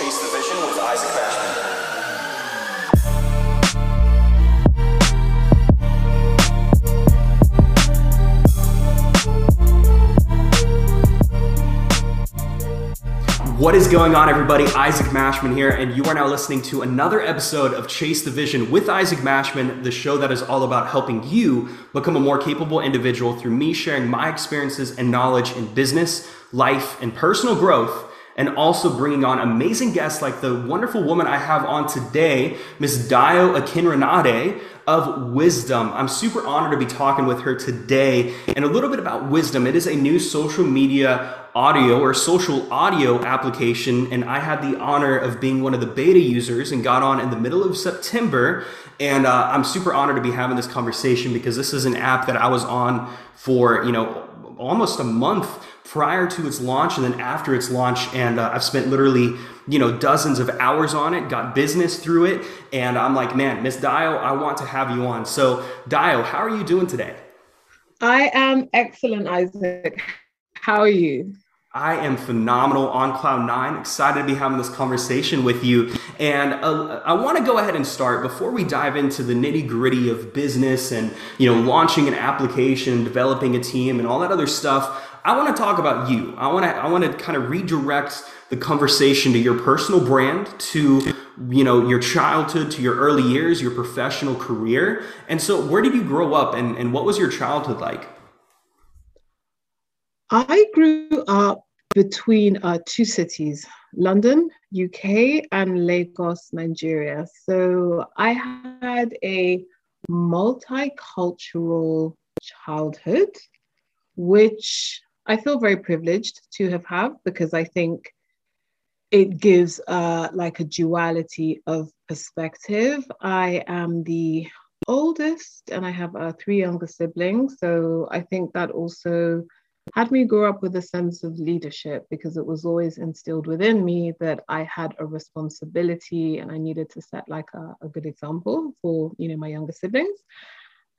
Chase the Vision with Isaac Mashman. What is going on, everybody? Isaac Mashman here, and you are now listening to another episode of Chase the Vision with Isaac Mashman, the show that is all about helping you become a more capable individual through me sharing my experiences and knowledge in business, life, and personal growth and also bringing on amazing guests like the wonderful woman I have on today, Miss Dio Akinrinade of Wisdom. I'm super honored to be talking with her today and a little bit about Wisdom. It is a new social media audio or social audio application, and I had the honor of being one of the beta users and got on in the middle of September. And uh, I'm super honored to be having this conversation because this is an app that I was on for, you know, almost a month prior to its launch and then after its launch. And uh, I've spent literally, you know, dozens of hours on it, got business through it. And I'm like, man, Miss Dio, I want to have you on. So, Dio, how are you doing today? I am excellent, Isaac. How are you? I am phenomenal on cloud nine. Excited to be having this conversation with you. And uh, I want to go ahead and start before we dive into the nitty gritty of business and you know launching an application, developing a team, and all that other stuff. I want to talk about you. I want to I want to kind of redirect the conversation to your personal brand, to you know your childhood, to your early years, your professional career. And so, where did you grow up, and, and what was your childhood like? I grew up between uh, two cities, London, UK, and Lagos, Nigeria. So I had a multicultural childhood, which I feel very privileged to have had because I think it gives uh, like a duality of perspective. I am the oldest and I have uh, three younger siblings. So I think that also had me grow up with a sense of leadership because it was always instilled within me that I had a responsibility and I needed to set like a, a good example for you know my younger siblings.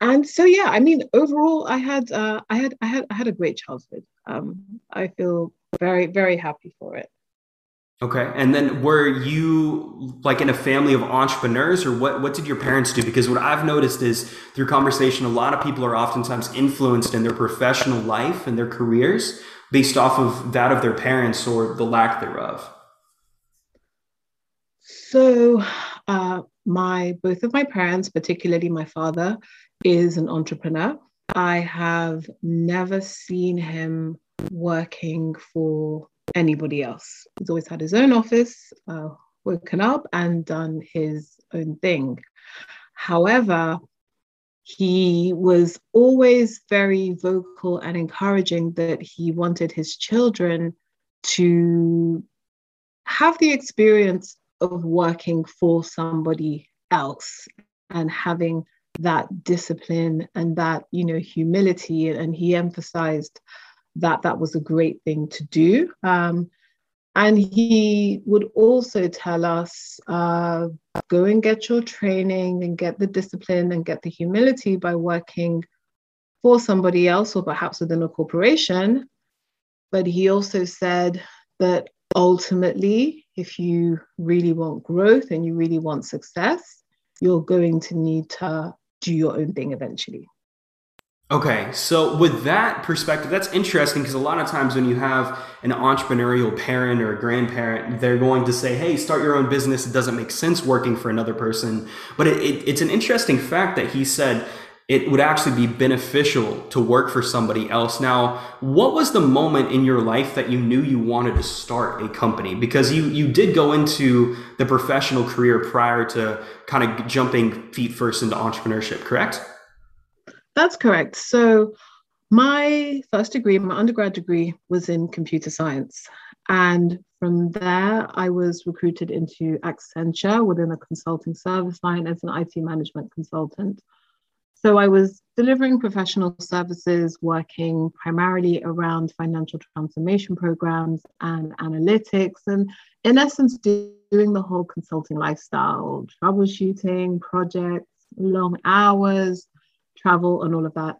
And so yeah, I mean overall I had uh, I had I had I had a great childhood. Um, I feel very very happy for it. Okay. And then were you like in a family of entrepreneurs or what, what did your parents do? Because what I've noticed is through conversation, a lot of people are oftentimes influenced in their professional life and their careers based off of that of their parents or the lack thereof. So, uh, my both of my parents, particularly my father, is an entrepreneur. I have never seen him working for anybody else. He's always had his own office, uh, woken up and done his own thing. However, he was always very vocal and encouraging that he wanted his children to have the experience of working for somebody else and having that discipline and that you know humility and he emphasized that that was a great thing to do. Um, and he would also tell us uh, go and get your training and get the discipline and get the humility by working for somebody else or perhaps within a corporation. But he also said that ultimately, if you really want growth and you really want success, you're going to need to do your own thing eventually. Okay, so with that perspective, that's interesting because a lot of times when you have an entrepreneurial parent or a grandparent, they're going to say, hey, start your own business. It doesn't make sense working for another person. But it, it, it's an interesting fact that he said it would actually be beneficial to work for somebody else. Now, what was the moment in your life that you knew you wanted to start a company? Because you, you did go into the professional career prior to kind of jumping feet first into entrepreneurship, correct? That's correct. So, my first degree, my undergrad degree, was in computer science. And from there, I was recruited into Accenture within a consulting service line as an IT management consultant. So I was delivering professional services, working primarily around financial transformation programs and analytics, and in essence, doing the whole consulting lifestyle, troubleshooting, projects, long hours, travel, and all of that.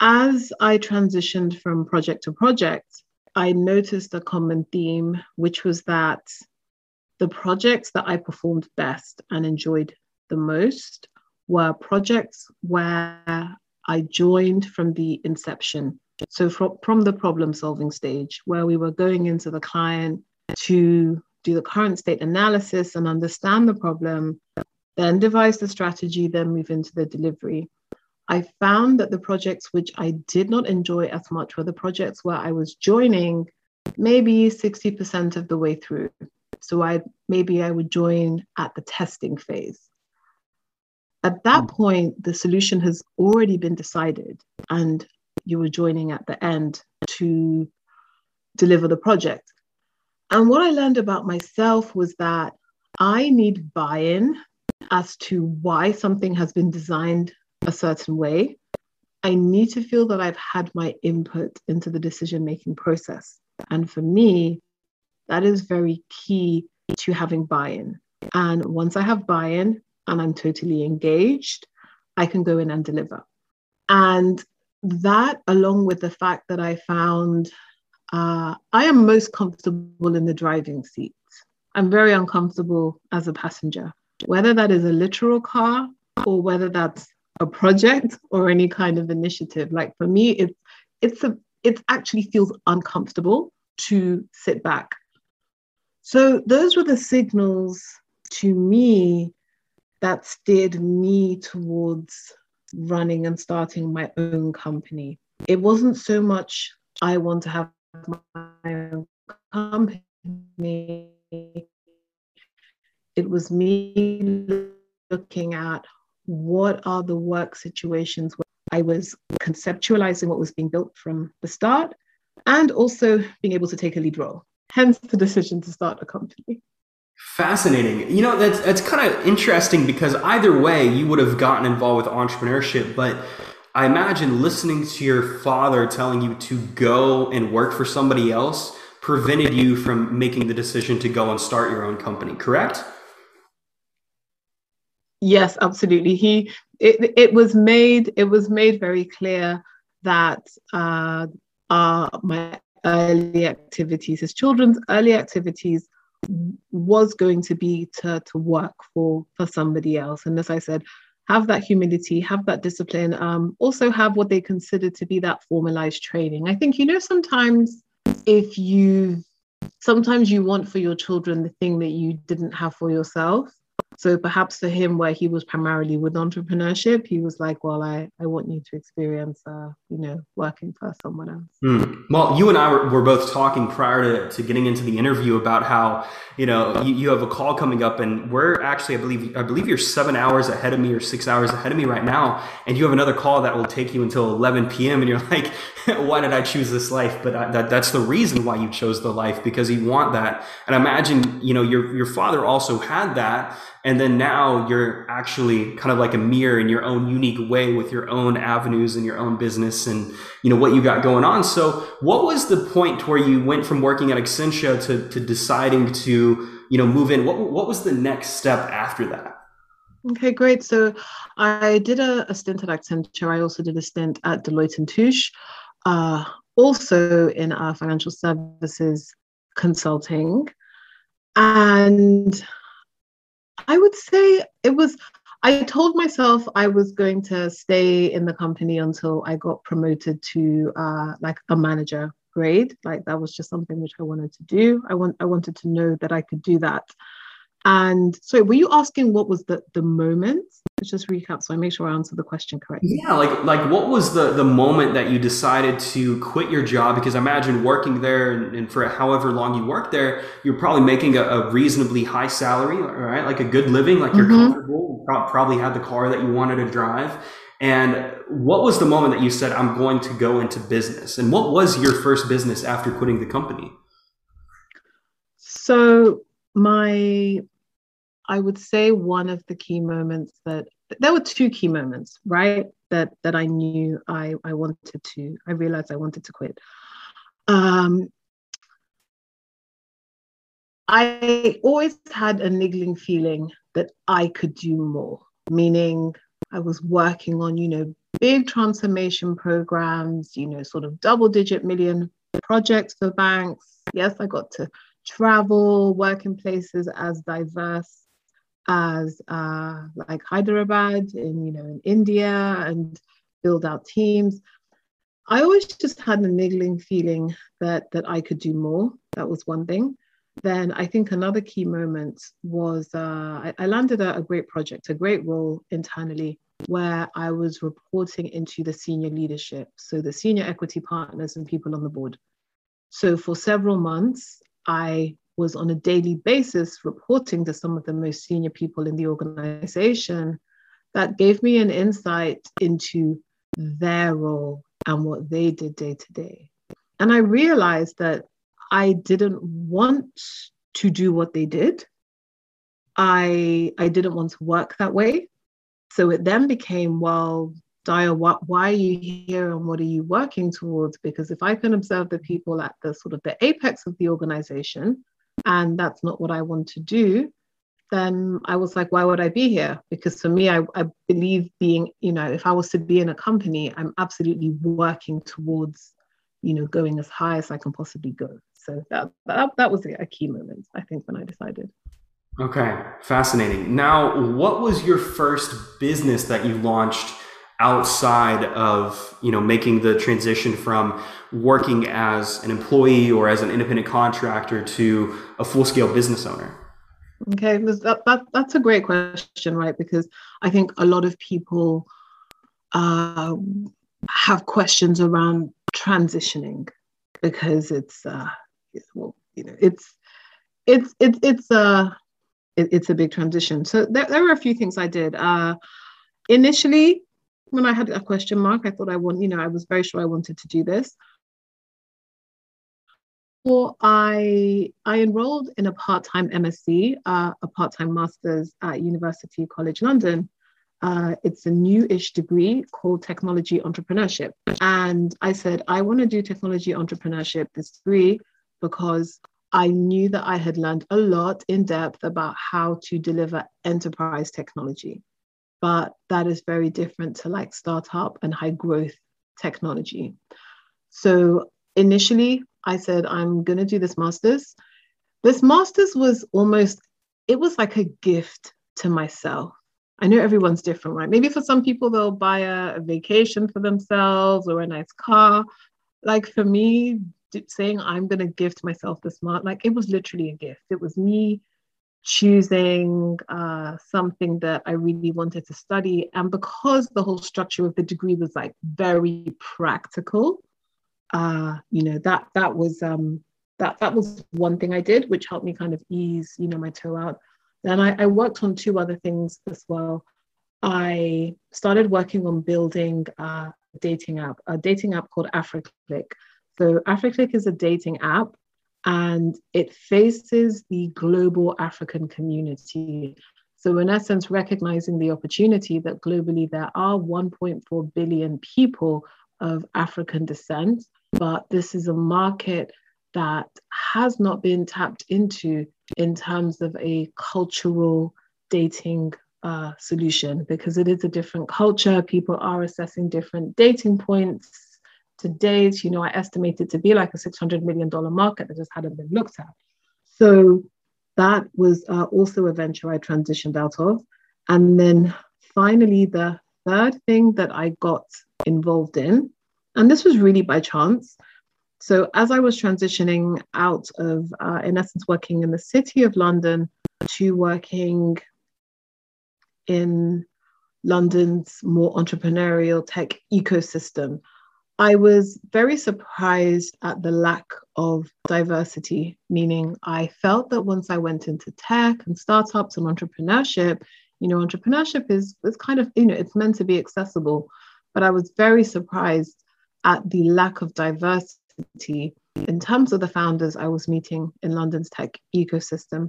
As I transitioned from project to project, I noticed a common theme, which was that the projects that I performed best and enjoyed the most were projects where I joined from the inception. So from, from the problem solving stage, where we were going into the client to do the current state analysis and understand the problem, then devise the strategy, then move into the delivery. I found that the projects which I did not enjoy as much were the projects where I was joining maybe 60% of the way through. So I maybe I would join at the testing phase. At that hmm. point, the solution has already been decided, and you were joining at the end to deliver the project. And what I learned about myself was that I need buy in as to why something has been designed a certain way. I need to feel that I've had my input into the decision making process. And for me, that is very key to having buy in. And once I have buy in and I'm totally engaged, I can go in and deliver. And that, along with the fact that I found uh, I am most comfortable in the driving seat. I'm very uncomfortable as a passenger, whether that is a literal car or whether that's a project or any kind of initiative. Like for me, it's it's a it actually feels uncomfortable to sit back. So those were the signals to me that steered me towards running and starting my own company. It wasn't so much I want to have my own company. It was me looking at what are the work situations where I was conceptualizing what was being built from the start and also being able to take a lead role. Hence the decision to start a company. Fascinating. You know, that's that's kind of interesting because either way you would have gotten involved with entrepreneurship, but I imagine listening to your father telling you to go and work for somebody else prevented you from making the decision to go and start your own company, correct? Yes, absolutely. He it, it was made it was made very clear that uh, uh, my early activities, his children's early activities, was going to be to to work for for somebody else. And as I said, have that humility, have that discipline. Um, also have what they consider to be that formalized training. I think you know sometimes if you sometimes you want for your children the thing that you didn't have for yourself so perhaps for him, where he was primarily with entrepreneurship, he was like, "Well, I, I want you to experience, uh, you know, working for someone else." Hmm. Well, you and I were, both talking prior to, to getting into the interview about how you know you, you have a call coming up, and we're actually, I believe, I believe you're seven hours ahead of me or six hours ahead of me right now, and you have another call that will take you until 11 p.m. And you're like, "Why did I choose this life?" But I, that that's the reason why you chose the life because you want that. And imagine, you know, your your father also had that and then now you're actually kind of like a mirror in your own unique way with your own avenues and your own business and you know what you got going on so what was the point where you went from working at accenture to, to deciding to you know move in what, what was the next step after that Okay, great. So I did a, a, stint at Accenture. I also did a stint at Deloitte and Touche, uh, also in our financial services consulting. And I would say it was, I told myself I was going to stay in the company until I got promoted to uh, like a manager grade. Like that was just something which I wanted to do. I want I wanted to know that I could do that. And so, were you asking what was the the moment? Let's just recap so I make sure I answer the question correctly. Yeah, like like what was the the moment that you decided to quit your job? Because I imagine working there and, and for however long you worked there, you're probably making a, a, reasonably high salary, right? Like a good living, like you're mm-hmm. comfortable. Probably had the car that you wanted to drive. And what was the moment that you said, "I'm going to go into business"? And what was your first business after quitting the company? So my I would say one of the key moments that there were two key moments, right? That that I knew I I wanted to, I realized I wanted to quit. Um, I always had a niggling feeling that I could do more, meaning I was working on, you know, big transformation programs, you know, sort of double digit million projects for banks. Yes, I got to travel, work in places as diverse as uh, like Hyderabad in you know in India and build out teams. I always just had a niggling feeling that that I could do more. That was one thing. Then I think another key moment was uh, I, I, landed a, a great project, a great role internally, where I was reporting into the senior leadership, so the senior equity partners and people on the board. So for several months, I was on a daily basis reporting to some of the most senior people in the organization. That gave me an insight into their role and what they did day to day. And I realized that I didn't want to do what they did. I, I didn't want to work that way. So it then became, well, Daya, what, why are you here and what are you working towards? Because if I can observe the people at the sort of the apex of the organization, and that's not what I want to do, then I was like, why would I be here? Because for me, I, I believe being, you know, if I was to be in a company, I'm absolutely working towards, you know, going as high as I can possibly go. So that, that, that was a key moment, I think, when I decided. Okay, fascinating. Now, what was your first business that you launched outside of you know making the transition from working as an employee or as an independent contractor to a full-scale business owner? Okay, that, that, that's a great question, right? Because I think a lot of people uh, have questions around transitioning because it's, uh, well, you know, it's it's it's it's a uh, it, it's a big transition. So there, there were a few things I did. Uh, initially, when I had a question mark, I thought I want, you know, I was very sure I wanted to do this. Or I I enrolled in a part-time MSc, uh, a part-time master's at University College London. Uh, it's a new-ish degree called technology entrepreneurship, and I said I want to do technology entrepreneurship this degree because I knew that I had learned a lot in depth about how to deliver enterprise technology. But that is very different to like startup and high growth technology. So initially, I said, I'm going to do this master's. This master's was almost, it was like a gift to myself. I know everyone's different, right? Maybe for some people, they'll buy a, a vacation for themselves or a nice car. Like for me, saying I'm going to gift myself this month, like it was literally a gift. It was me choosing uh, something that I really wanted to study. And because the whole structure of the degree was like very practical, uh, you know, that that was um, that that was one thing I did, which helped me kind of ease, you know, my toe out. Then I, I worked on two other things as well. I started working on building a dating app, a dating app called AfriClick. So AfriClick is a dating app and it faces the global African community. So, in essence, recognizing the opportunity that globally there are 1.4 billion people of African descent, but this is a market that has not been tapped into in terms of a cultural dating uh, solution because it is a different culture. People are assessing different dating points to date, you know, I estimate it to be like a $600 million market that just hadn't been looked at. So that was uh, also a venture I transitioned out of. And then finally, the third thing that I got involved in, and this was really by chance. So as I was transitioning out of, uh, in essence, working in the city of London to working in London's more entrepreneurial tech ecosystem, I was very surprised at the lack of diversity, meaning I felt that once I went into tech and startups and entrepreneurship, you know, entrepreneurship is, is kind of, you know, it's meant to be accessible. But I was very surprised at the lack of diversity in terms of the founders I was meeting in London's tech ecosystem.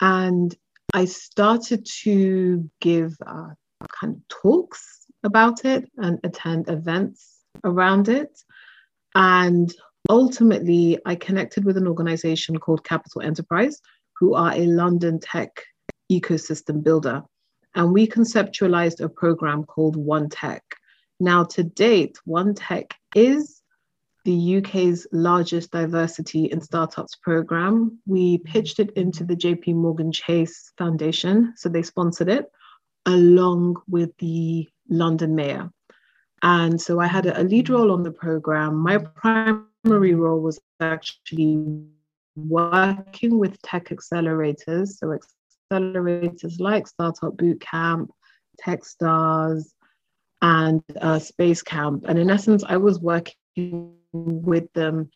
And I started to give uh, kind of talks about it and attend events around it. And ultimately, I connected with an organization called Capital Enterprise, who are a London tech ecosystem builder. And we conceptualized a program called One Tech. Now, to date, One Tech is the UK's largest diversity in startups program. We pitched it into the JP Morgan Chase Foundation, so they sponsored it along with the London Mayor. And so I had a, lead role on the program. My primary role was actually working with tech accelerators, so accelerators like Startup Bootcamp, Techstars, and uh, Space Camp. And in essence, I was working with them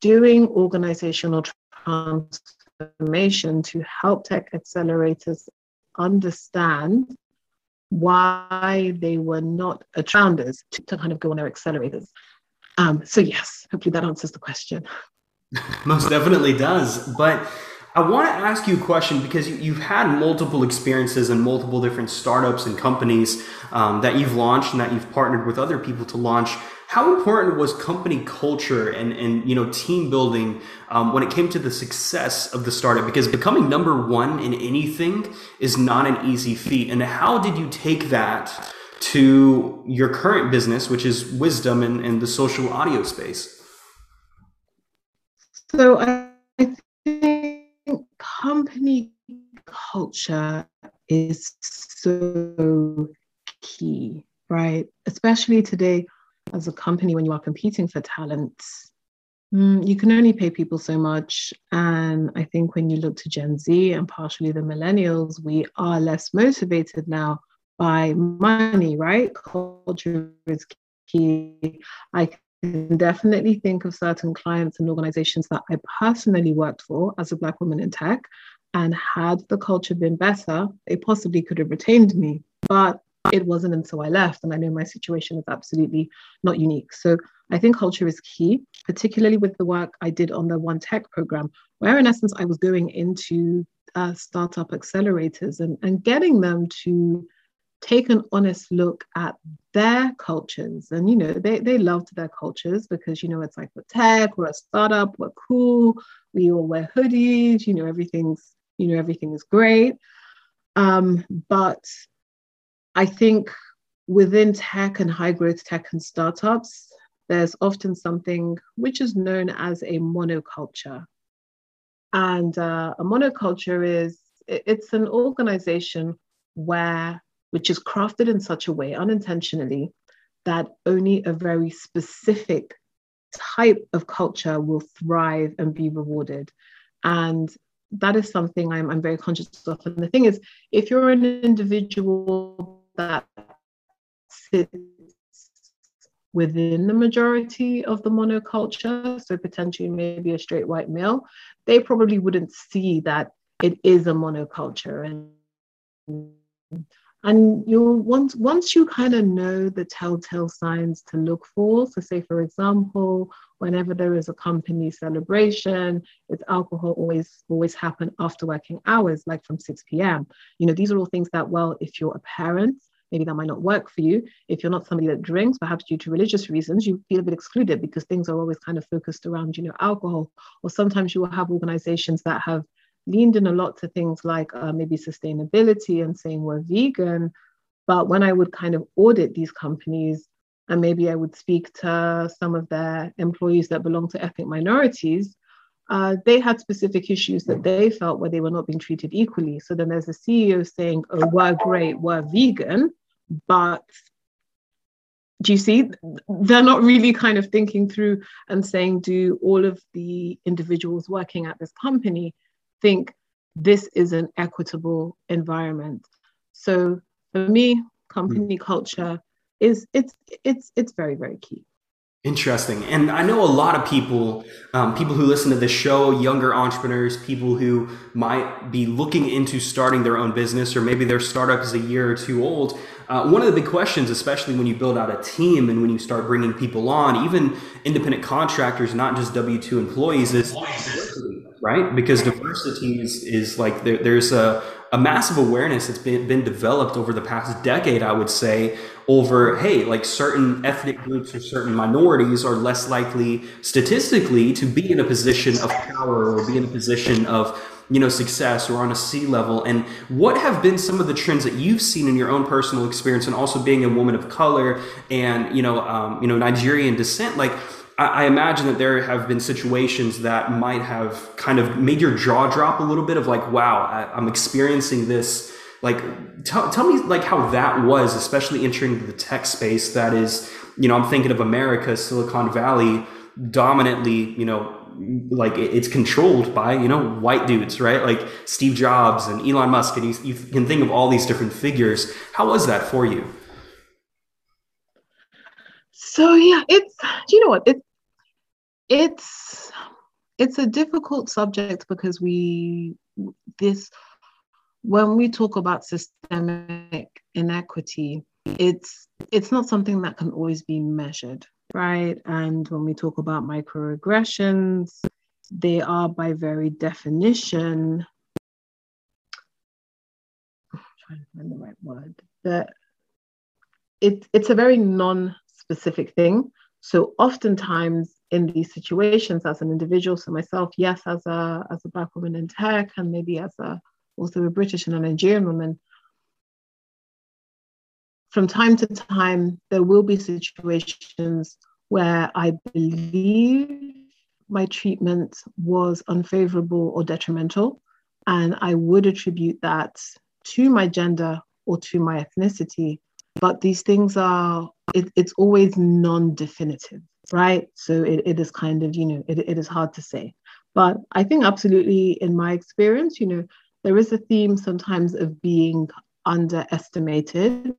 doing organizational transformation to help tech accelerators understand why they were not founders to, to kind of go on their accelerators. Um, so yes, hopefully that answers the question. Most definitely does. But I want to ask you a question because you, have had multiple experiences in multiple different startups and companies um, that you've launched and that you've partnered with other people to launch. How important was company culture and, and you know team building um, when it came to the success of the startup? Because becoming number one in anything is not an easy feat. And how did you take that to your current business, which is wisdom and, and the social audio space? So I think company culture is so key, right? Especially today, as a company, when you are competing for talents, mm, you can only pay people so much. And I think when you look to Gen Z and partially the millennials, we are less motivated now by money, right? Culture is key. I can definitely think of certain clients and organizations that I personally worked for as a Black woman in tech. And had the culture been better, they possibly could have retained me. But it wasn't until I left. And I know my situation is absolutely not unique. So I think culture is key, particularly with the work I did on the One Tech program, where in essence I was going into uh, startup accelerators and, and getting them to take an honest look at their cultures. And, you know, they, they loved their cultures because, you know, it's like we're tech, we're a startup, we're cool, we all wear hoodies, you know, everything's, you know, everything is great. Um, but I think within tech and high growth tech and startups, there's often something which is known as a monoculture. And uh, a monoculture is it's an organization where which is crafted in such a way unintentionally that only a very specific type of culture will thrive and be rewarded. And that is something I'm, I'm very conscious of. And the thing is, if you're an individual that sits within the majority of the monoculture, so potentially maybe a straight white male, they probably wouldn't see that it is a monoculture. And and you'll once once you kind of know the telltale signs to look for so say for example whenever there is a company celebration it's alcohol always always happen after working hours like from 6 p.m you know these are all things that well if you're a parent maybe that might not work for you. If you're not somebody that drinks perhaps due to religious reasons you feel a bit excluded because things are always kind of focused around you know alcohol. Or sometimes you will have organizations that have leaned in a lot to things like uh, maybe sustainability and saying we're vegan. But when I would kind of audit these companies, and maybe I would speak to some of their employees that belong to ethnic minorities, uh, they had specific issues that they felt where they were not being treated equally. So then there's a CEO saying, oh, we're great, we're vegan, but do you see they're not really kind of thinking through and saying do all of the individuals working at this company think this is an equitable environment. So for me, company culture is it's it's it's very very key. Interesting. And I know a lot of people, um, people who listen to this show, younger entrepreneurs, people who might be looking into starting their own business, or maybe their startup is a year or two old. Uh, one of the big questions, especially when you build out a team and when you start bringing people on, even independent contractors, not just W 2 employees, is right? Because diversity is, is like there, there's a, a massive awareness that's been, been developed over the past decade, I would say, over hey, like certain ethnic groups or certain minorities are less likely statistically to be in a position of power or be in a position of you know success or on a C level. And what have been some of the trends that you've seen in your own personal experience and also being a woman of color and you know um, you know Nigerian descent? Like I, imagine that there have been situations that might have kind of made your jaw drop a little bit of like wow I, I'm experiencing this like tell, tell me like how that was especially entering the tech space that is you know i'm thinking of america silicon valley dominantly you know like it's controlled by you know white dudes right? Like steve jobs and elon musk and you, you can think of all these different figures. How was that for you? So yeah it's you know what? It, it's it's a difficult subject because we this when we talk about systemic inequity it's it's not something that can always be measured right? And when we talk about microaggressions, they are by very definition, trying to find the right word, that it, it's a very non-specific thing. So oftentimes in these situations as an individual, so myself, yes, as a as a black woman in tech and maybe as a also a British and a Nigerian woman, from time to time, there will be situations where I believe my treatment was unfavorable or detrimental. And I would attribute that to my gender or to my ethnicity. But these things are, it, it's always non definitive, right? So it, it is kind of, you know, it, it is hard to say. But I think absolutely in my experience, you know, there is a theme sometimes of being underestimated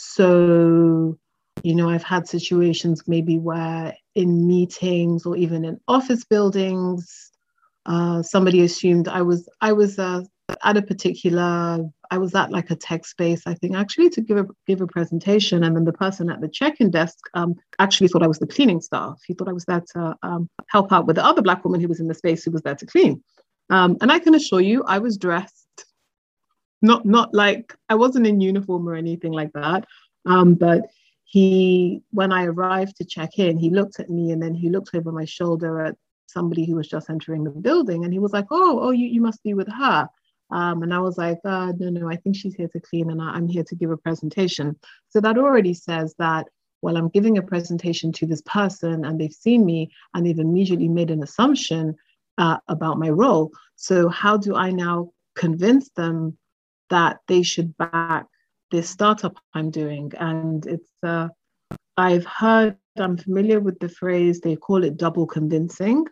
so, you know, I've had situations maybe where in meetings or even in office buildings, uh, somebody assumed I was I was uh, at a particular I was at like a tech space I think actually to give a give a presentation and then the person at the check-in desk um, actually thought I was the cleaning staff. He thought I was there to um, help out with the other black woman who was in the space who was there to clean. Um, and I can assure you, I was dressed not not like I wasn't in uniform or anything like that. Um, but he, when I arrived to check in, he looked at me and then he looked over my shoulder at somebody who was just entering the building, and he was like, "Oh, oh, you you must be with her." Um, and I was like, uh, no, no, I think she's here to clean and I'm here to give a presentation. So that already says that well, I'm giving a presentation to this person and they've seen me and they've immediately made an assumption uh, about my role. So, how do I now convince them that they should back this startup I'm doing. And it's, uh, I've heard, I'm familiar with the phrase, they call it double convincing,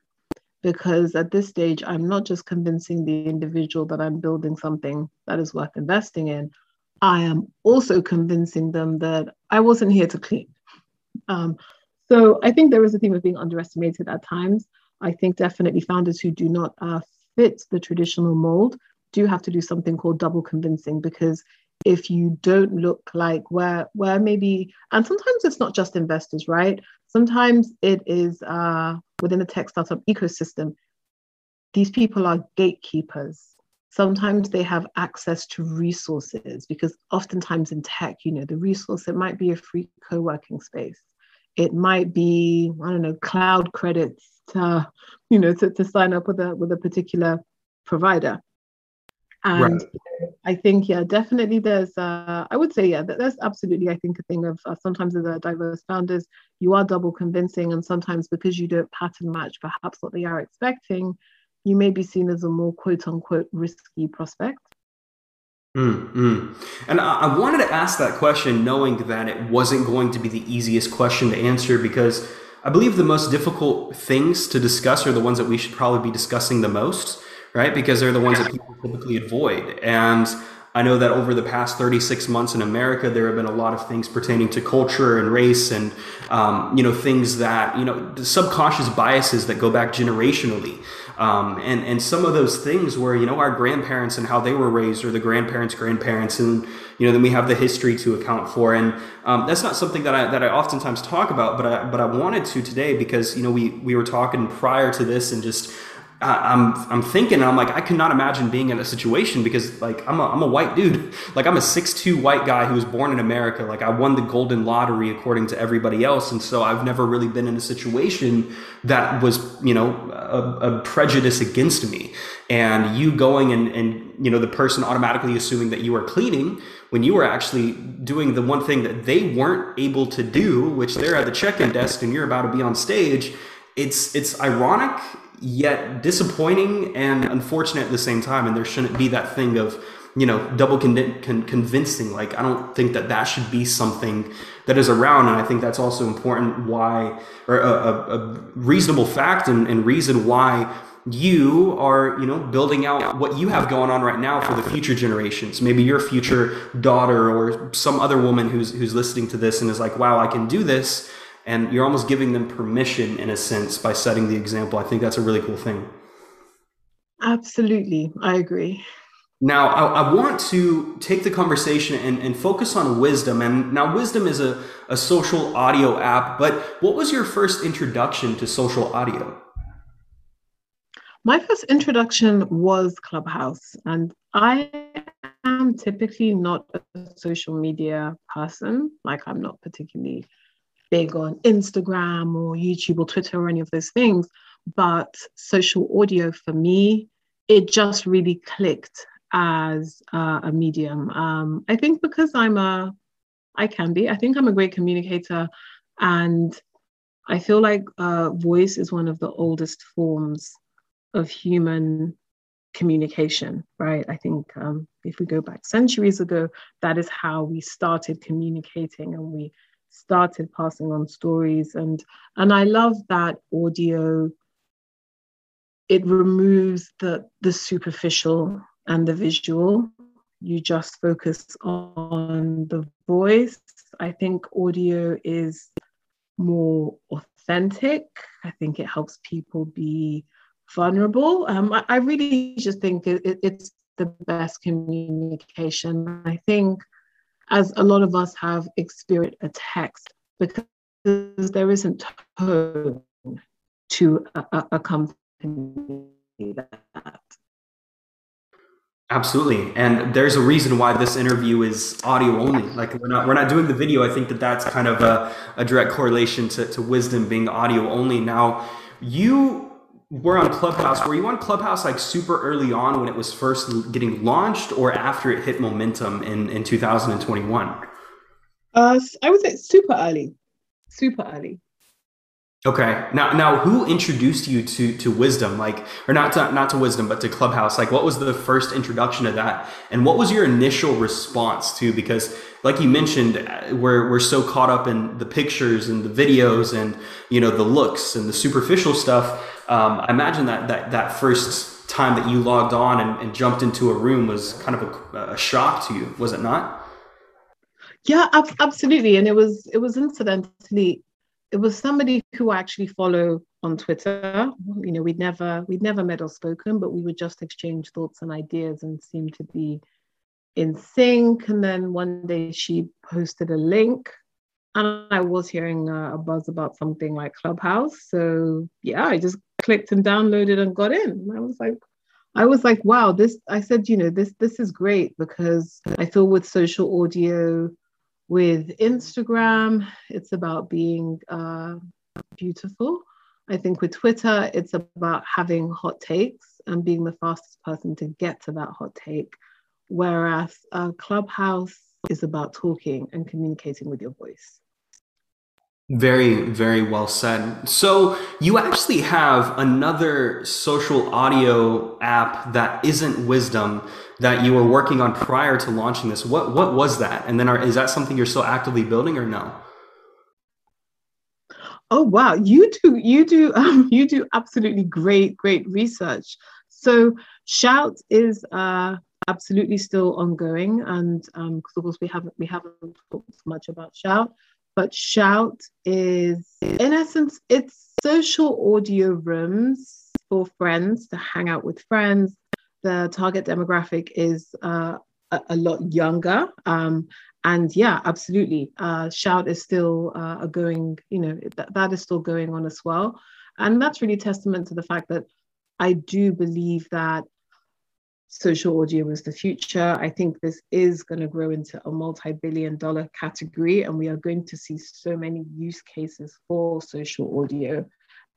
because at this stage, I'm not just convincing the individual that I'm building something that is worth investing in. I am also convincing them that I wasn't here to clean. Um, so I think there is a theme of being underestimated at times. I think definitely founders who do not uh, fit the traditional mold do have to do something called double convincing because if you don't look like where where maybe and sometimes it's not just investors right? Sometimes it is uh, within the tech startup ecosystem these people are gatekeepers. Sometimes they have access to resources because oftentimes in tech you know the resource it might be a free co-working space it might be i don't know cloud credits to you know to, to sign up with a with a particular provider and right. I think, yeah, definitely there's, uh, I would say, yeah, that, there's absolutely, I think, a thing of uh, sometimes as a diverse founders, you are double convincing. And sometimes because you don't pattern match perhaps what they are expecting, you may be seen as a more quote unquote risky prospect. Mm-hmm. And I-, I wanted to ask that question knowing that it wasn't going to be the easiest question to answer because I believe the most difficult things to discuss are the ones that we should probably be discussing the most right? Because they're the ones that people typically avoid. And I know that over the past 36 months in America, there have been a lot of things pertaining to culture and race and, um, you know, things that, you know, subconscious biases that go back generationally. Um, and, and some of those things where, you know, our grandparents and how they were raised or the grandparents' grandparents and, you know, then we have the history to account for. And um, that's not something that I, that I oftentimes talk about, but I, but I wanted to today because, you know, we, we were talking prior to this and just, I'm I'm thinking I'm like I cannot imagine being in a situation because like I'm a I'm a white dude. Like I'm a six two white guy who was born in America. Like I won the golden lottery according to everybody else. And so I've never really been in a situation that was you know a, a prejudice against me. And you going and and you know the person automatically assuming that you are cleaning when you were actually doing the one thing that they weren't able to do which they're at the check-in desk and you're about to be on stage it's it's ironic yet disappointing and unfortunate at the same time. And there shouldn't be that thing of, you know, double con- con- convincing. Like, I don't think that that should be something that is around. And I think that's also important why, or a, a, a reasonable fact and, and reason why you are you know building out what you have going on right now for the future generations maybe your future daughter or some other woman who's who's listening to this and is like wow i can do this and you're almost giving them permission in a sense by setting the example. I think that's a really cool thing. Absolutely, I agree. Now, I, I want to take the conversation and, and, focus on wisdom. And now, wisdom is a, a social audio app, but what was your first introduction to social audio? My first introduction was Clubhouse, and I am typically not a social media person. Like, I'm not particularly big on Instagram or YouTube or Twitter or any of those things. But social audio for me, it just really clicked as uh, a medium. Um, I think because I'm a, I can be, I think I'm a great communicator. And I feel like uh, voice is one of the oldest forms of human communication, right? I think um, if we go back centuries ago, that is how we started communicating and we started passing on stories. And and I love that audio. It removes the the superficial and the visual. You just focus on the voice. I think audio is more authentic. I think it helps people be vulnerable. Um, I, I really just think it, it, it's the best communication. I think as a lot of us have experienced a text because there isn't tone to accompany that. Absolutely, and there's a reason why this interview is audio only. Like we're not we're not doing the video. I think that that's kind of a, a direct correlation to, to wisdom being audio only. Now, you were on Clubhouse. Were you on Clubhouse like super early on when it was first getting launched, or after it hit momentum in in 2021? Uh, I would say super early, super early. Okay. Now, now, who introduced you to to wisdom? Like, or not to not to wisdom, but to Clubhouse? Like, what was the first introduction to that, and what was your initial response to? Because, like you mentioned, we're we're so caught up in the pictures and the videos and you know the looks and the superficial stuff um, I imagine that, that that first time that you logged on and, and jumped into a room was kind of a, a, shock to you, was it not? Yeah, ab- absolutely. And it was it was incidentally, it was somebody who I actually follow on Twitter. You know, we'd never we'd never met or spoken, but we would just exchange thoughts and ideas and seem to be in sync. And then one day she posted a link and I was hearing a buzz about something like Clubhouse. So yeah, I just clicked and downloaded and got in. I was like, I was like, wow, this. I said, you know, this this is great because I feel with social audio, with Instagram, it's about being uh, beautiful. I think with Twitter, it's about having hot takes and being the fastest person to get to that hot take. Whereas uh, Clubhouse is about talking and communicating with your voice. Very, very well said. So, you actually have another social audio app that isn't Wisdom that you were working on prior to launching this. What what was that? And then, are, is that something you're still actively building, or no? Oh wow, you do you do um, you do absolutely great great research. So, Shout is uh, absolutely still ongoing, and um, because of course we haven't we haven't talked much about Shout but Shout is, in essence, it's social audio rooms for friends to hang out with friends. The target demographic is uh, a, a, lot younger. Um, and yeah, absolutely. Uh, Shout is still uh, going, you know, that, that is still going on as well. And that's really testament to the fact that I do believe that social audio is the future. I think this is going to grow into a multi billion dollar category, and we are going to see so many use cases for social audio.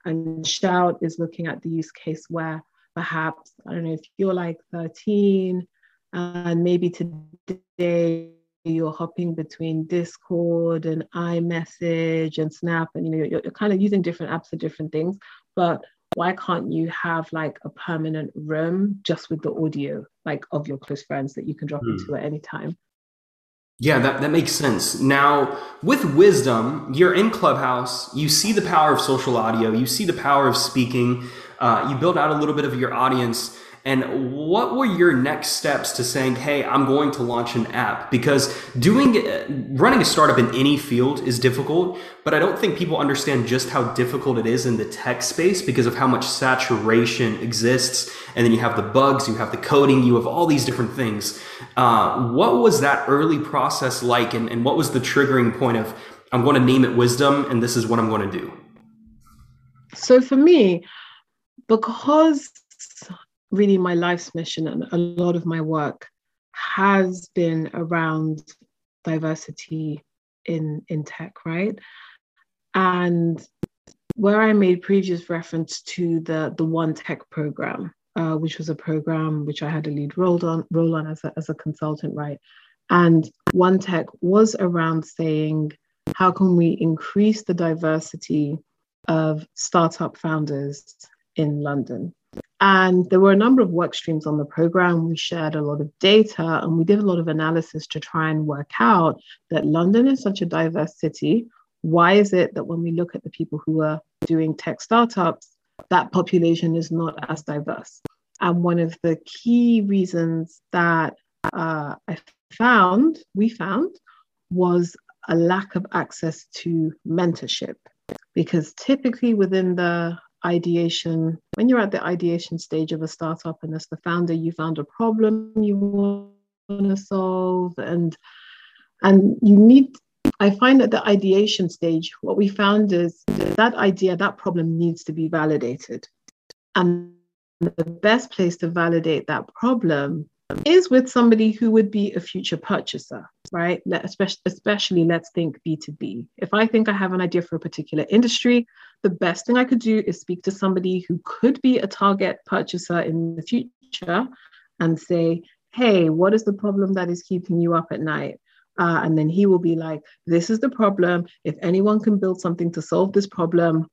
And Shout is looking at the use case where perhaps, I don't know, if you're like 13 and maybe today you're hopping between Discord and iMessage and Snap, and you know, you're, you're kind of using different apps for different things. But why can't you have like a permanent room just with the audio like of your close friends that you can drop mm. into at any time? Yeah that, that makes sense. Now with wisdom you're in clubhouse you see the power of social audio you see the power of speaking uh, you build out a little bit of your audience and what were your next steps to saying, hey, I'm going to launch an app? Because doing running a startup in any field is difficult, but I don't think people understand just how difficult it is in the tech space because of how much saturation exists. And then you have the bugs, you have the coding, you have all these different things. Uh, what was that early process like? And, and what was the triggering point of, I'm going to name it wisdom, and this is what I'm going to do? So for me, because really my life's mission and a lot of my work has been around diversity in in tech right? And where i made previous reference to the the one tech program uh, which was a program which i had a lead role on role on as a, as a consultant right? And one tech was around saying how can we increase the diversity of startup founders in london and there were a number of work streams on the program. We shared a lot of data and we did a lot of analysis to try and work out that London is such a diverse city. Why is it that when we look at the people who are doing tech startups, that population is not as diverse? And one of the key reasons that uh, I found, we found, was a lack of access to mentorship. Because typically within the ideation when you're at the ideation stage of a startup and as the founder you found a problem you want to solve and and you need i find at the ideation stage what we found is that idea that problem needs to be validated and the best place to validate that problem is with somebody who would be a future purchaser, right? Especially, especially let's think B2B. If I think I have an idea for a particular industry, the best thing I could do is speak to somebody who could be a target purchaser in the future and say, hey, what is the problem that is keeping you up at night? Uh, and then he will be like, this is the problem. If anyone can build something to solve this problem,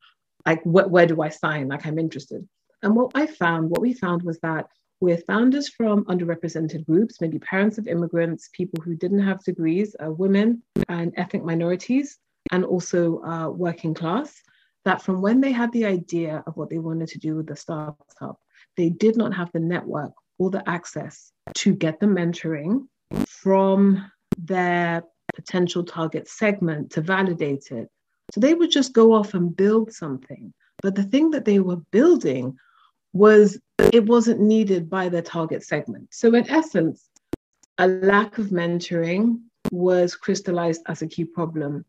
like, wh- where do I sign? Like, I'm interested. And what I found, what we found was that with founders from underrepresented groups, maybe parents of immigrants, people who didn't have degrees, uh, women and ethnic minorities, and also uh, working class, that from when they had the idea of what they wanted to do with the startup, they did not have the network or the access to get the mentoring from their potential target segment to validate it. So they would just go off and build something. But the thing that they were building was it wasn't needed by their target segment. So, in essence, a lack of mentoring was crystallized as a key problem.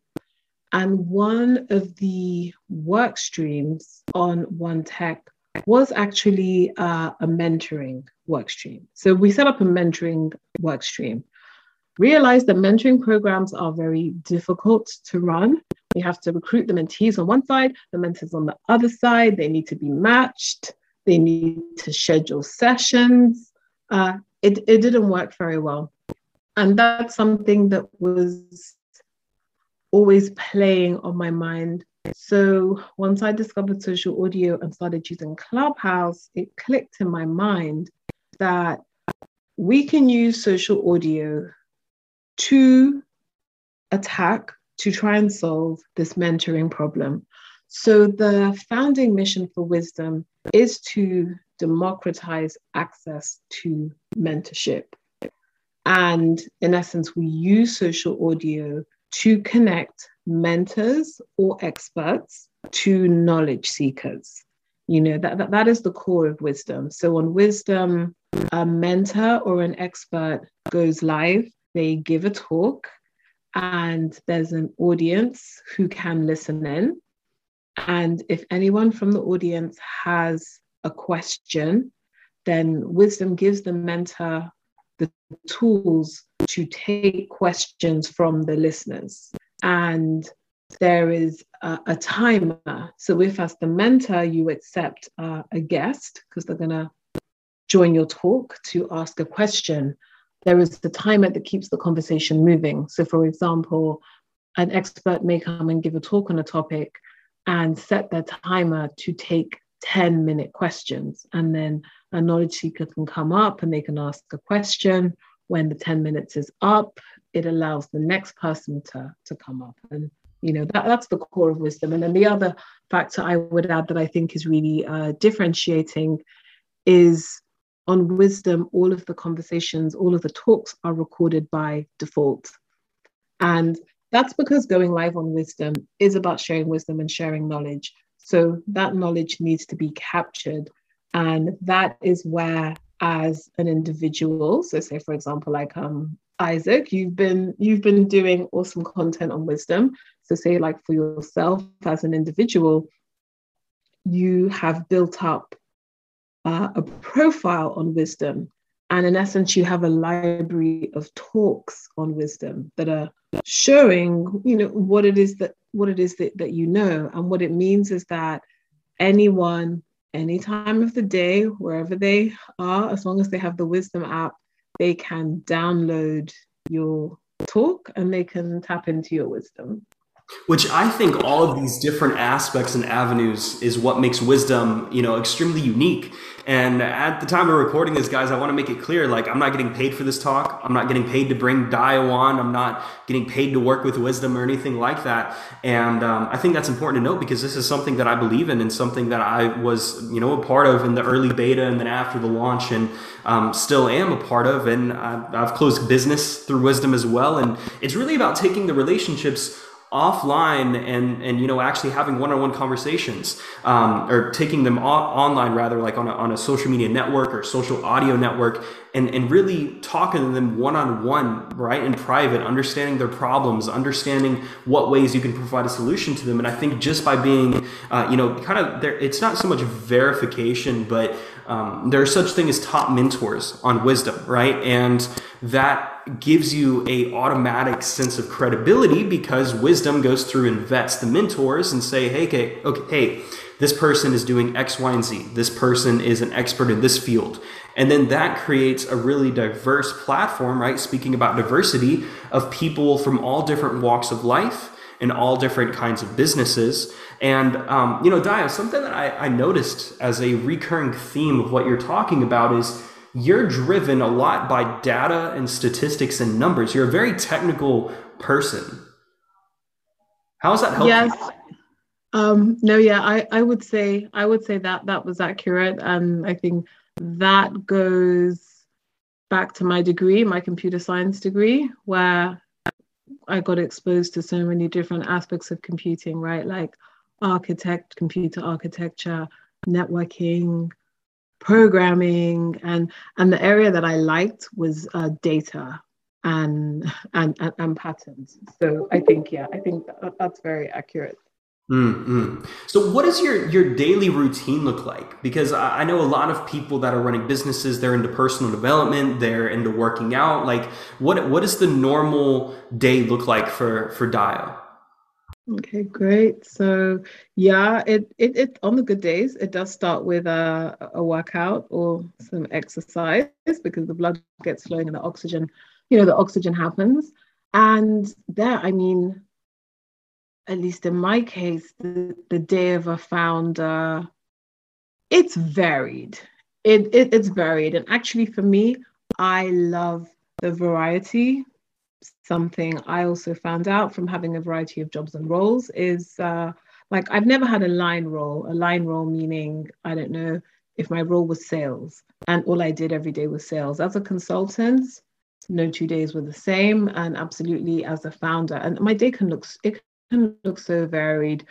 And one of the work streams on One Tech was actually uh, a mentoring work stream. So, we set up a mentoring work stream. Realized that mentoring programs are very difficult to run. We have to recruit the mentees on one side, the mentors on the other side. They need to be matched they need to schedule sessions. Uh, it, it didn't work very well. And that's something that was always playing on my mind. So once I discovered social audio and started using Clubhouse, it clicked in my mind that we can use social audio to attack, to try and solve this mentoring problem. So the founding mission for Wisdom is to democratize access to mentorship. And in essence, we use social audio to connect mentors or experts to knowledge seekers. You know, that, that, that is the core of wisdom. So on wisdom, a mentor or an expert goes live, they give a talk, and there's an audience who can listen in. And if anyone from the audience has a question, then wisdom gives the mentor the tools to take questions from the listeners. And there is a, a timer. So if as the mentor you accept uh, a guest, because they're going to join your talk to ask a question, there is the timer that keeps the conversation moving. So for example, an expert may come and give a talk on a topic and set their timer to take 10 minute questions. And then a knowledge seeker can come up and they can ask a question. When the 10 minutes is up, it allows the next person to, to come up. And, you know, that, that's the core of wisdom. And then the other factor I would add that I think is really uh, differentiating is on wisdom, all of the conversations, all of the talks are recorded by default. And that's because going live on wisdom is about sharing wisdom and sharing knowledge. So that knowledge needs to be captured. And that is where, as an individual, so say for example, like um Isaac, you've been you've been doing awesome content on wisdom. So say like for yourself as an individual, you have built up uh, a profile on wisdom. And in essence, you have a library of talks on wisdom that are showing, you know, what it is that what it is that, that you know. And what it means is that anyone, any time of the day, wherever they are, as long as they have the wisdom app, they can download your talk and they can tap into your wisdom. Which I think all of these different aspects and avenues is what makes wisdom, you know, extremely unique. And at the time of recording this, guys, I want to make it clear like, I'm not getting paid for this talk. I'm not getting paid to bring Dayo on. I'm not getting paid to work with wisdom or anything like that. And um, I think that's important to note because this is something that I believe in and something that I was, you know, a part of in the early beta and then after the launch and um, still am a part of. And I've, I've closed business through wisdom as well. And it's really about taking the relationships offline and and you know actually having one-on-one conversations um, or taking them o- online rather like on a, on a social media network or social audio network and and really talking to them one-on-one right in private understanding their problems understanding what ways you can provide a solution to them. And i think just by being uh, you know kind of there it's not so much verification but um, there are such thing as top mentors on wisdom right? And that gives you a automatic sense of credibility because wisdom goes through and vets the mentors and say hey okay, okay hey this person is doing x y and z. This person is an expert in this field. And then that creates a really diverse platform right? Speaking about diversity of people from all different walks of life and all different kinds of businesses and um, you know Dayo, something that I, I noticed as a recurring theme of what you're talking about is you're driven a lot by data and statistics and numbers. You're a very technical person. How has that helped? Yes. Um, no, yeah, I, I would say I would say that that was accurate, and I think that goes back to my degree, my computer science degree, where I got exposed to so many different aspects of computing, right? Like architect, computer architecture, networking, programming and and the area that I liked was uh, data and, and and and patterns. So I think yeah, I think that, that's very accurate. Mm-hmm. So, what does your your daily routine look like? Because I, know a lot of people that are running businesses. They're into personal development. They're into working out. Like, what what does the normal day look like for for Dayo? Okay, great. So yeah, it, it it on the good days, it does start with a, a workout or some exercise because the blood gets flowing and the oxygen, you know, the oxygen happens. And there, I mean, at least in my case, the, the day of a founder, it's varied. It, it it's varied. And actually for me, I love the variety something I also found out from having a variety of jobs and roles is uh, like I've never had a line role, a line role meaning, I don't know, if my role was sales and all I did every day was sales. As a consultant, no two days were the same. And absolutely as a founder, and my day can look, it can look so varied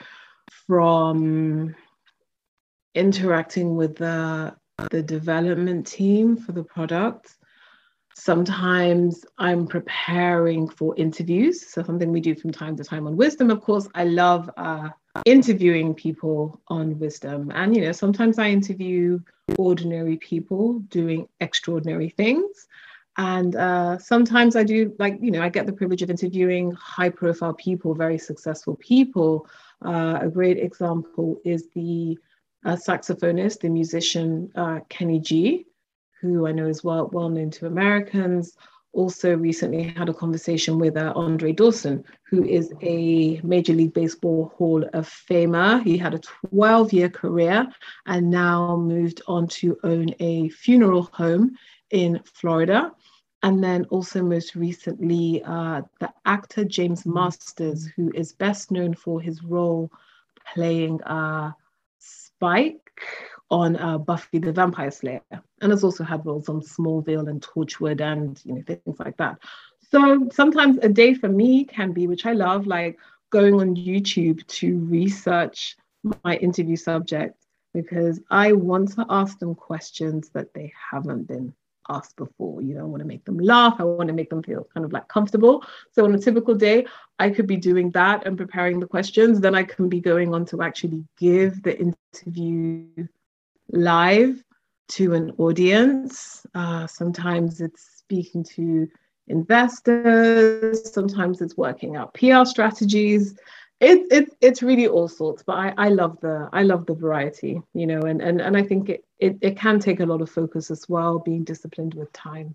from interacting with the, the development team for the product Sometimes I'm preparing for interviews. So, something we do from time to time on Wisdom, of course, I love uh, interviewing people on Wisdom. And, you know, sometimes I interview ordinary people doing extraordinary things. And uh, sometimes I do, like, you know, I get the privilege of interviewing high profile people, very successful people. Uh, a great example is the uh, saxophonist, the musician uh, Kenny G, who I know is well, well known to Americans. Also, recently had a conversation with uh, Andre Dawson, who is a Major League Baseball Hall of Famer. He had a 12 year career and now moved on to own a funeral home in Florida. And then also, most recently, uh, the actor James Marsters, who is best known for his role playing uh, Spike on uh, Buffy the Vampire Slayer, and has also had roles on Smallville and Torchwood and you know things like that. So sometimes a day for me can be, which I love, like going on YouTube to research my interview subject because I want to ask them questions that they haven't been asked before. You know, I want to make them laugh. I want to make them feel kind of like comfortable. So on a typical day, I could be doing that and preparing the questions. Then I can be going on to actually give the interview live to an audience. Uh, sometimes it's speaking to investors. Sometimes it's working out PR strategies it's it's it's really all sorts but I, I love the i love the variety you know and and, and i think it, it it can take a lot of focus as well being disciplined with time.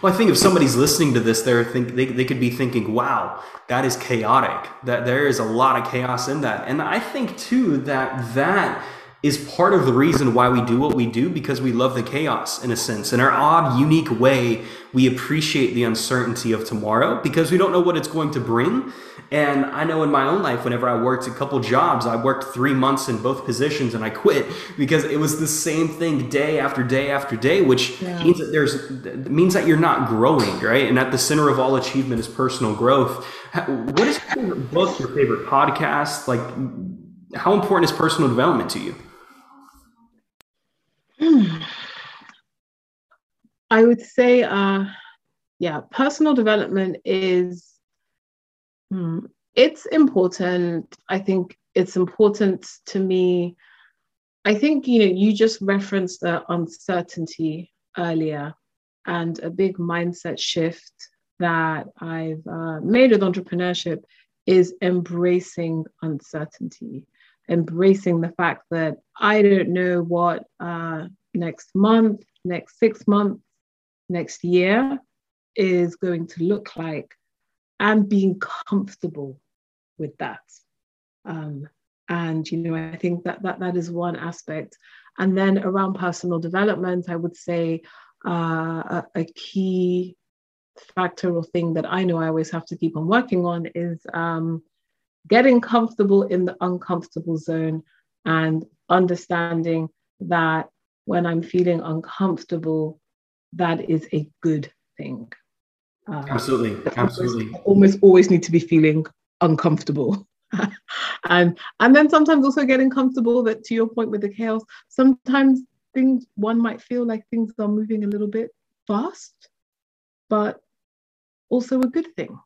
Well i think if somebody's listening to this they're think they, they could be thinking wow that is chaotic. That there is a lot of chaos in that. And i think too that that is part of the reason why we do what we do because we love the chaos in a sense. In our odd, unique way, we appreciate the uncertainty of tomorrow because we don't know what it's going to bring. And I know in my own life, whenever I worked a couple jobs, I worked three months in both positions and I quit because it was the same thing day after day after day, which yeah. means that there's means that you're not growing, right? And at the center of all achievement is personal growth. What is your favorite book, your favorite podcast? Like, how important is personal development to you? I would say, uh, yeah, personal development is Hmm. It's important. I think it's important to me. I think you know you just referenced the uncertainty earlier, and a big mindset shift that I've uh, made with entrepreneurship is embracing uncertainty, embracing the fact that I don't know what uh, next month, next six months, next year is going to look like and being comfortable with that. Um, and you know, I think that that that is one aspect. And then around personal development, I would say uh, a, a, key factor or thing that I know I always have to keep on working on is um, getting comfortable in the uncomfortable zone and understanding that when I'm feeling uncomfortable, that is a good thing. Um, absolutely, absolutely. Almost always need to be feeling uncomfortable. and and then sometimes also getting comfortable that to your point with the chaos, sometimes things one might feel like things are moving a little bit fast, but also a good thing.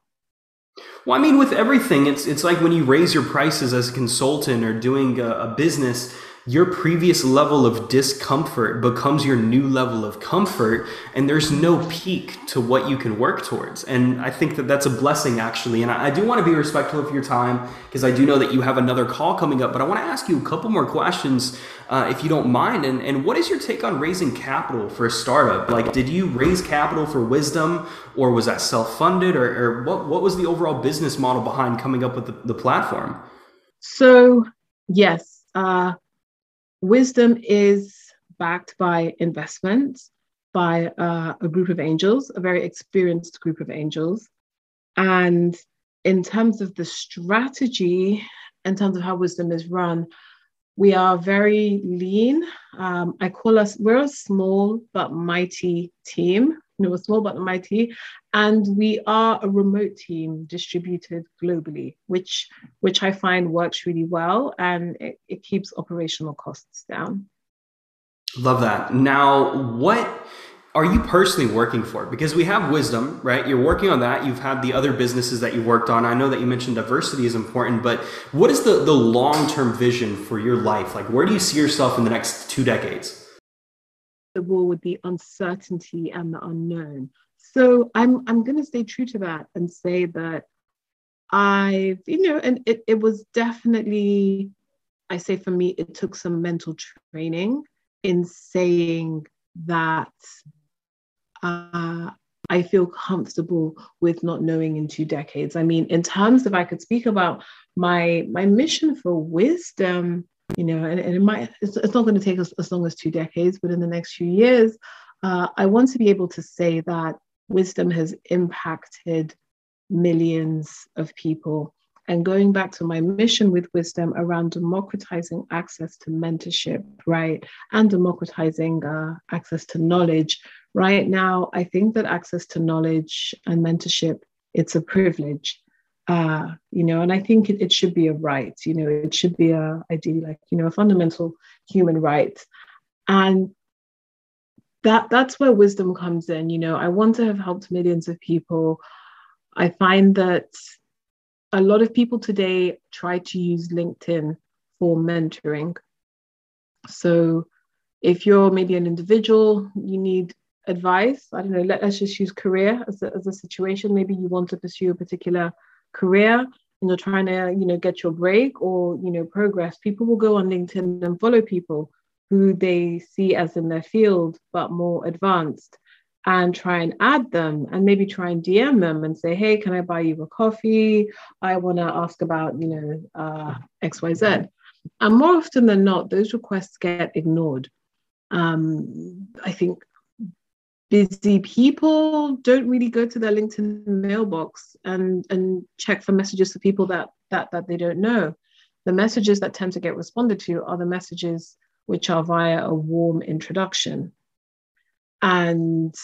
Well, I mean, with everything, it's it's like when you raise your prices as a consultant or doing a, a business your previous level of discomfort becomes your new level of comfort and there's no peak to what you can work towards. And i think that that's a blessing actually. And i, do want to be respectful of your time because i do know that you have another call coming up but i want to ask you a couple more questions uh, if you don't mind. And, and what is your take on raising capital for a startup? Like did you raise capital for wisdom or was that self-funded or, or what, what was the overall business model behind coming up with the, the platform? So yes uh, wisdom is backed by investments by uh, a group of angels, a very experienced group of angels. And in terms of the strategy, in terms of how wisdom is run, we are very lean. Um, I call us, we're a small but mighty team. You know, we're small but mighty. And we are a remote team distributed globally, which, which I find works really well and it, it keeps operational costs down. Love that. Now, what are you personally working for? Because we have wisdom, right? You're working on that. You've had the other businesses that you worked on. I know that you mentioned diversity is important, but what is the, the long term vision for your life? Like, where do you see yourself in the next two decades? The war with the uncertainty and the unknown. So I'm I'm going to stay true to that and say that I, you know, and it, it was definitely, I say for me, it took some mental training in saying that uh, I feel comfortable with not knowing in two decades. I mean, in terms of I could speak about my my mission for wisdom, you know, and, and it might it's, it's not going to take us as long as two decades, but in the next few years, uh, I want to be able to say that wisdom has impacted millions of people. And going back to my mission with wisdom around democratizing access to mentorship, right, and democratizing uh, access to knowledge, right now, I think that access to knowledge and mentorship, it's a privilege. Uh, you know, and I think it, it should be a right, you know, it should be a ideally like, you know, a fundamental human right. And that that's where wisdom comes in. You know, I want to have helped millions of people. I find that a lot of people today try to use LinkedIn for mentoring. So if you're maybe an individual, you need advice. I don't know, let, us just use career as a, as a situation. Maybe you want to pursue a particular career and you're trying to, you know, get your break or, you know, progress. People will go on LinkedIn and follow people who they see as in their field, but more advanced and try and add them and maybe try and DM them and say, hey, can I buy you a coffee? I want to ask about, you know, uh, XYZ. And more often than not, those requests get ignored. Um, I think busy people don't really go to their LinkedIn mailbox and and check for messages for people that that that they don't know. The messages that tend to get responded to are the messages which are via a warm introduction. And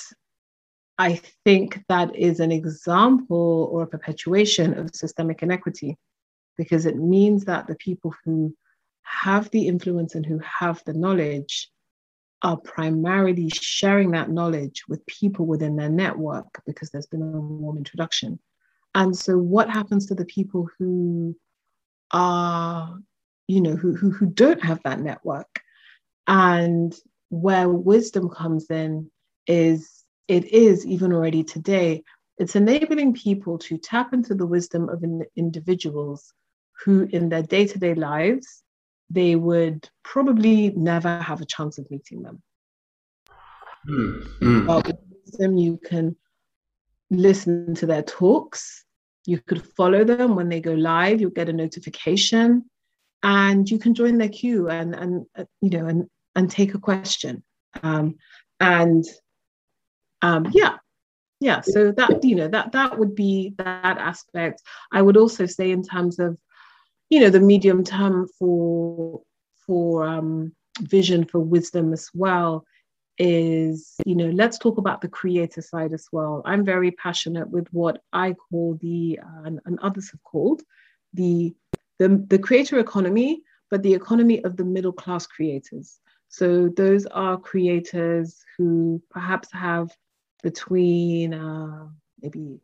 I think that is an example or a perpetuation of systemic inequity because it means that the people who have the influence and who have the knowledge are primarily sharing that knowledge with people within their network because there's been a warm introduction. And so, what happens to the people who are, you know, who, who, who don't have that network? And where wisdom comes in is it is even already today, it's enabling people to tap into the wisdom of in individuals who, in their day to day lives, they would probably never have a chance of meeting them. Mm. But with wisdom, you can listen to their talks. You could follow them when they go live. You'll get a notification, and you can join their queue and and uh, you know and and take a question. Um, and um, yeah, yeah. So that you know that that would be that aspect. I would also say in terms of you know the medium term for for um, vision for wisdom as well is you know let's talk about the creator side as well i'm very passionate with what i call the uh, and, and, others have called the, the the creator economy but the economy of the middle class creators so those are creators who perhaps have between uh, maybe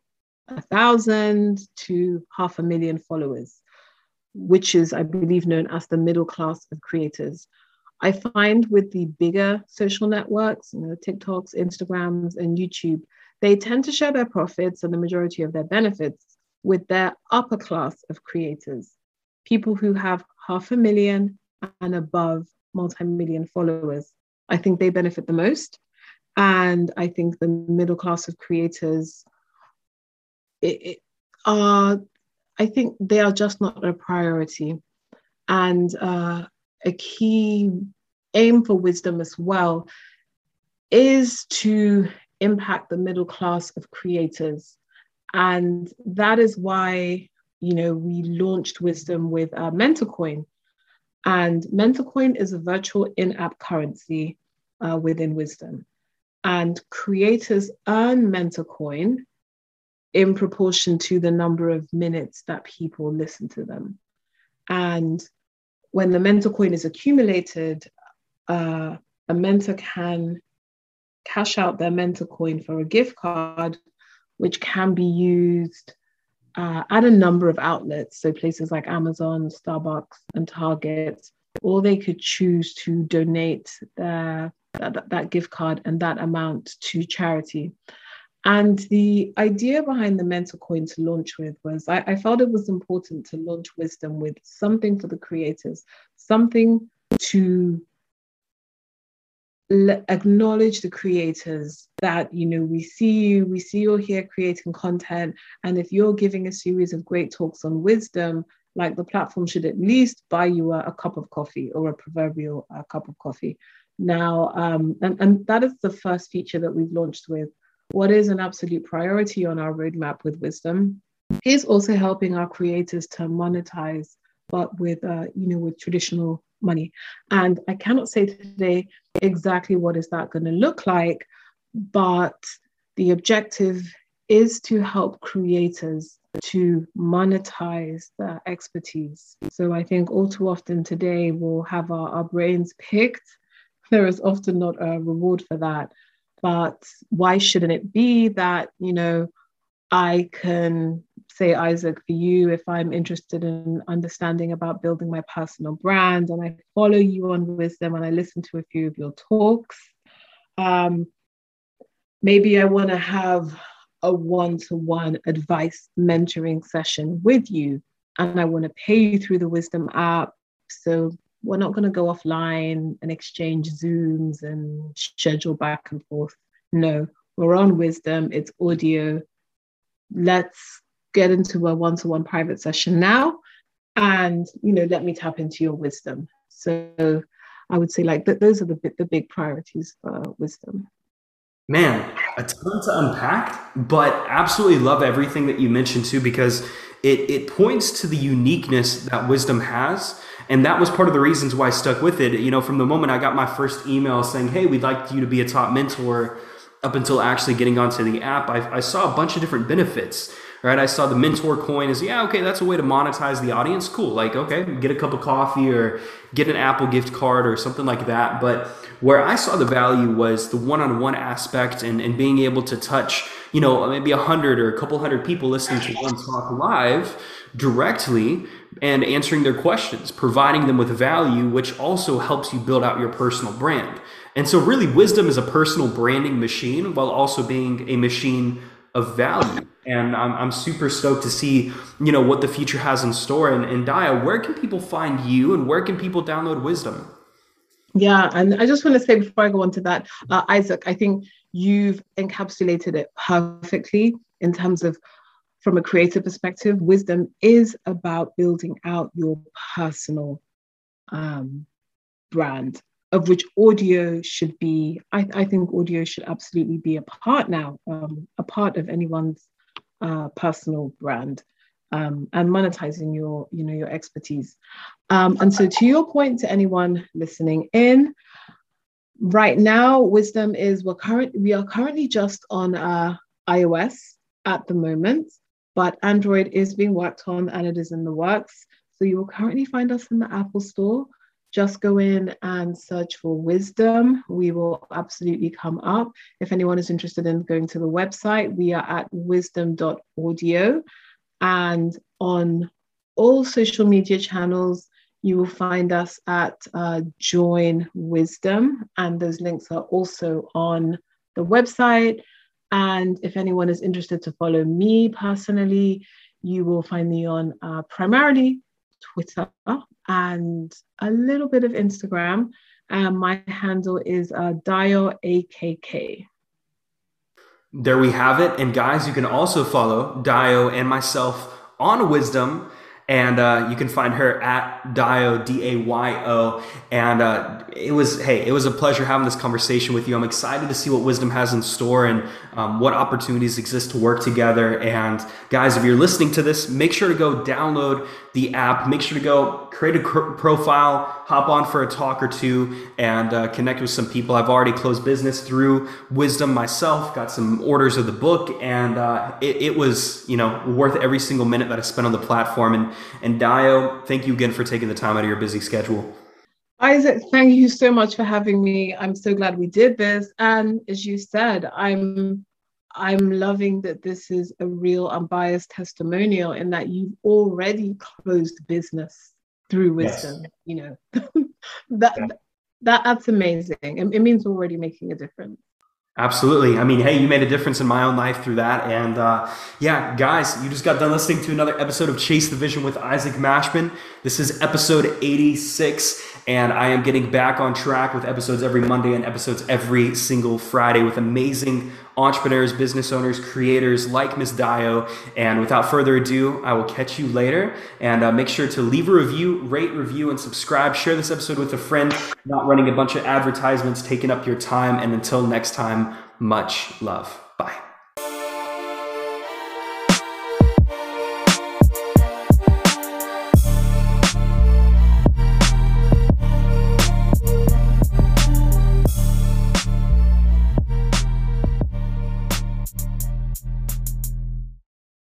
a thousand to half a million followers, which is, I believe, known as the middle class of creators. I find with the bigger social networks, you know, TikToks, Instagrams, and YouTube, they tend to share their profits and the majority of their benefits with their upper class of creators, people who have half a million and above multi-million followers. I think they benefit the most. And I think the middle class of creators are, I think they are just not a priority. And uh, a key aim for wisdom as well is to impact the middle class of creators. And that is why, you know, we launched Wisdom with uh, MentorCoin, and MentorCoin is a virtual in app currency uh, within Wisdom. And creators earn MentorCoin in proportion to the number of minutes that people listen to them. And when the mentor coin is accumulated, uh, a mentor can cash out their mentor coin for a gift card, which can be used uh, at a number of outlets. So places like Amazon, Starbucks, and Target, or they could choose to donate their, that, that gift card and that amount to charity. And the idea behind the mentor coin to launch with was I, I, felt it was important to launch wisdom with something for the creators, something to acknowledge the creators that you know we see you we see you're here creating content and if you're giving a series of great talks on wisdom like the platform should at least buy you a, a cup of coffee or a proverbial cup of coffee. Now um, and, and that is the first feature that we've launched with. What is an absolute priority on our roadmap with wisdom? Is also helping our creators to monetize but with uh, you know with traditional money. And I cannot say today exactly what is that going to look like, but the objective is to help creators to monetize their expertise. So I think all too often today we'll have our, our brains picked. There is often not a reward for that. But why shouldn't it be that, you know, I can say, Isaac, for you, if I'm interested in understanding about building my personal brand and I follow you on wisdom and I listen to a few of your talks, um, maybe I want to have a one to one advice mentoring session with you and I want to pay you through the Wisdom app. So we're not going to go offline and exchange Zooms and schedule back and forth. No, we're on Wisdom, it's audio let's get into a one-to-one private session now and you know let me tap into your wisdom. So i would say like th- those are the, the big priorities for wisdom. Man a ton to unpack but absolutely love everything that you mentioned too because it, it points to the uniqueness that wisdom has. And that was part of the reasons why i stuck with it. You know from the moment i got my first email saying hey we'd like you to be a top mentor up until actually getting onto the app, I, I, saw a bunch of different benefits. Right, I saw the mentor coin is yeah, okay, that's a way to monetize the audience. Cool, like okay, get a cup of coffee or get an Apple gift card or something like that. But where I saw the value was the one-on-one aspect and, and being able to touch, you know, maybe a hundred or a couple hundred people listening to one talk live directly and answering their questions, providing them with value, which also helps you build out your personal brand. And so, really, wisdom is a personal branding machine while also being a machine of value. And I'm, I'm super stoked to see, you know, what the future has in store. And, and where can people find you and where can people download wisdom? Yeah, and I just want to say before I go on to that, uh, Isaac, I think you've encapsulated it perfectly in terms of from a creative perspective, wisdom is about building out your personal um, brand of which audio should be, I, I, think audio should absolutely be a part now, um, a part of anyone's uh, personal brand. Um, and monetizing your, you know, your expertise. Um, and so, to your point, to anyone listening in, right now, wisdom is we're current. We are currently just on uh, iOS at the moment, but Android is being worked on and it is in the works. So you will currently find us in the Apple Store just go in and search for wisdom. We will absolutely come up. If anyone is interested in going to the website, we are at wisdom.audio. And on all social media channels, you will find us at uh, Join Wisdom. And those links are also on the website. And if anyone is interested to follow me personally, you will find me on uh, primarily Twitter and a little bit of Instagram. And my handle is uh, Dayo AKK. There we have it. And guys, you can also follow Dayo and myself on Wisdom and uh, you can find her at Dayo, D A Y O. And uh, it was hey, it was a pleasure having this conversation with you. I'm excited to see what Wisdom has in store and um, what opportunities exist to work together. And guys, if you're listening to this, make sure to go download the app. Make sure to go create a profile, hop on for a talk or two, and uh, connect with some people. I've already closed business through Wisdom myself, got some orders of the book, and uh, it, it, was you know worth every single minute that I spent on the platform. And and Dayo, thank you again for taking the time out of your busy schedule. Isaac, thank you so much for having me. I'm so glad we did this. And as you said, I'm I'm loving that this is a real unbiased testimonial in that you've already closed business through wisdom. Yes. You know, that, yeah. that that's amazing. It, it means already making a difference. Absolutely. I mean, hey, you made a difference in my own life through that. And uh, yeah, guys, you just got done listening to another episode of Chase the Vision with Isaac Mashman. This is episode 86 and I am getting back on track with episodes every Monday and episodes every single Friday with amazing entrepreneurs, business owners, creators like Miss Dayo. And without further ado, I will catch you later. And uh, make sure to leave a review, rate, review, and subscribe. Share this episode with a friend, not running a bunch of advertisements taking up your time. And until next time, much love.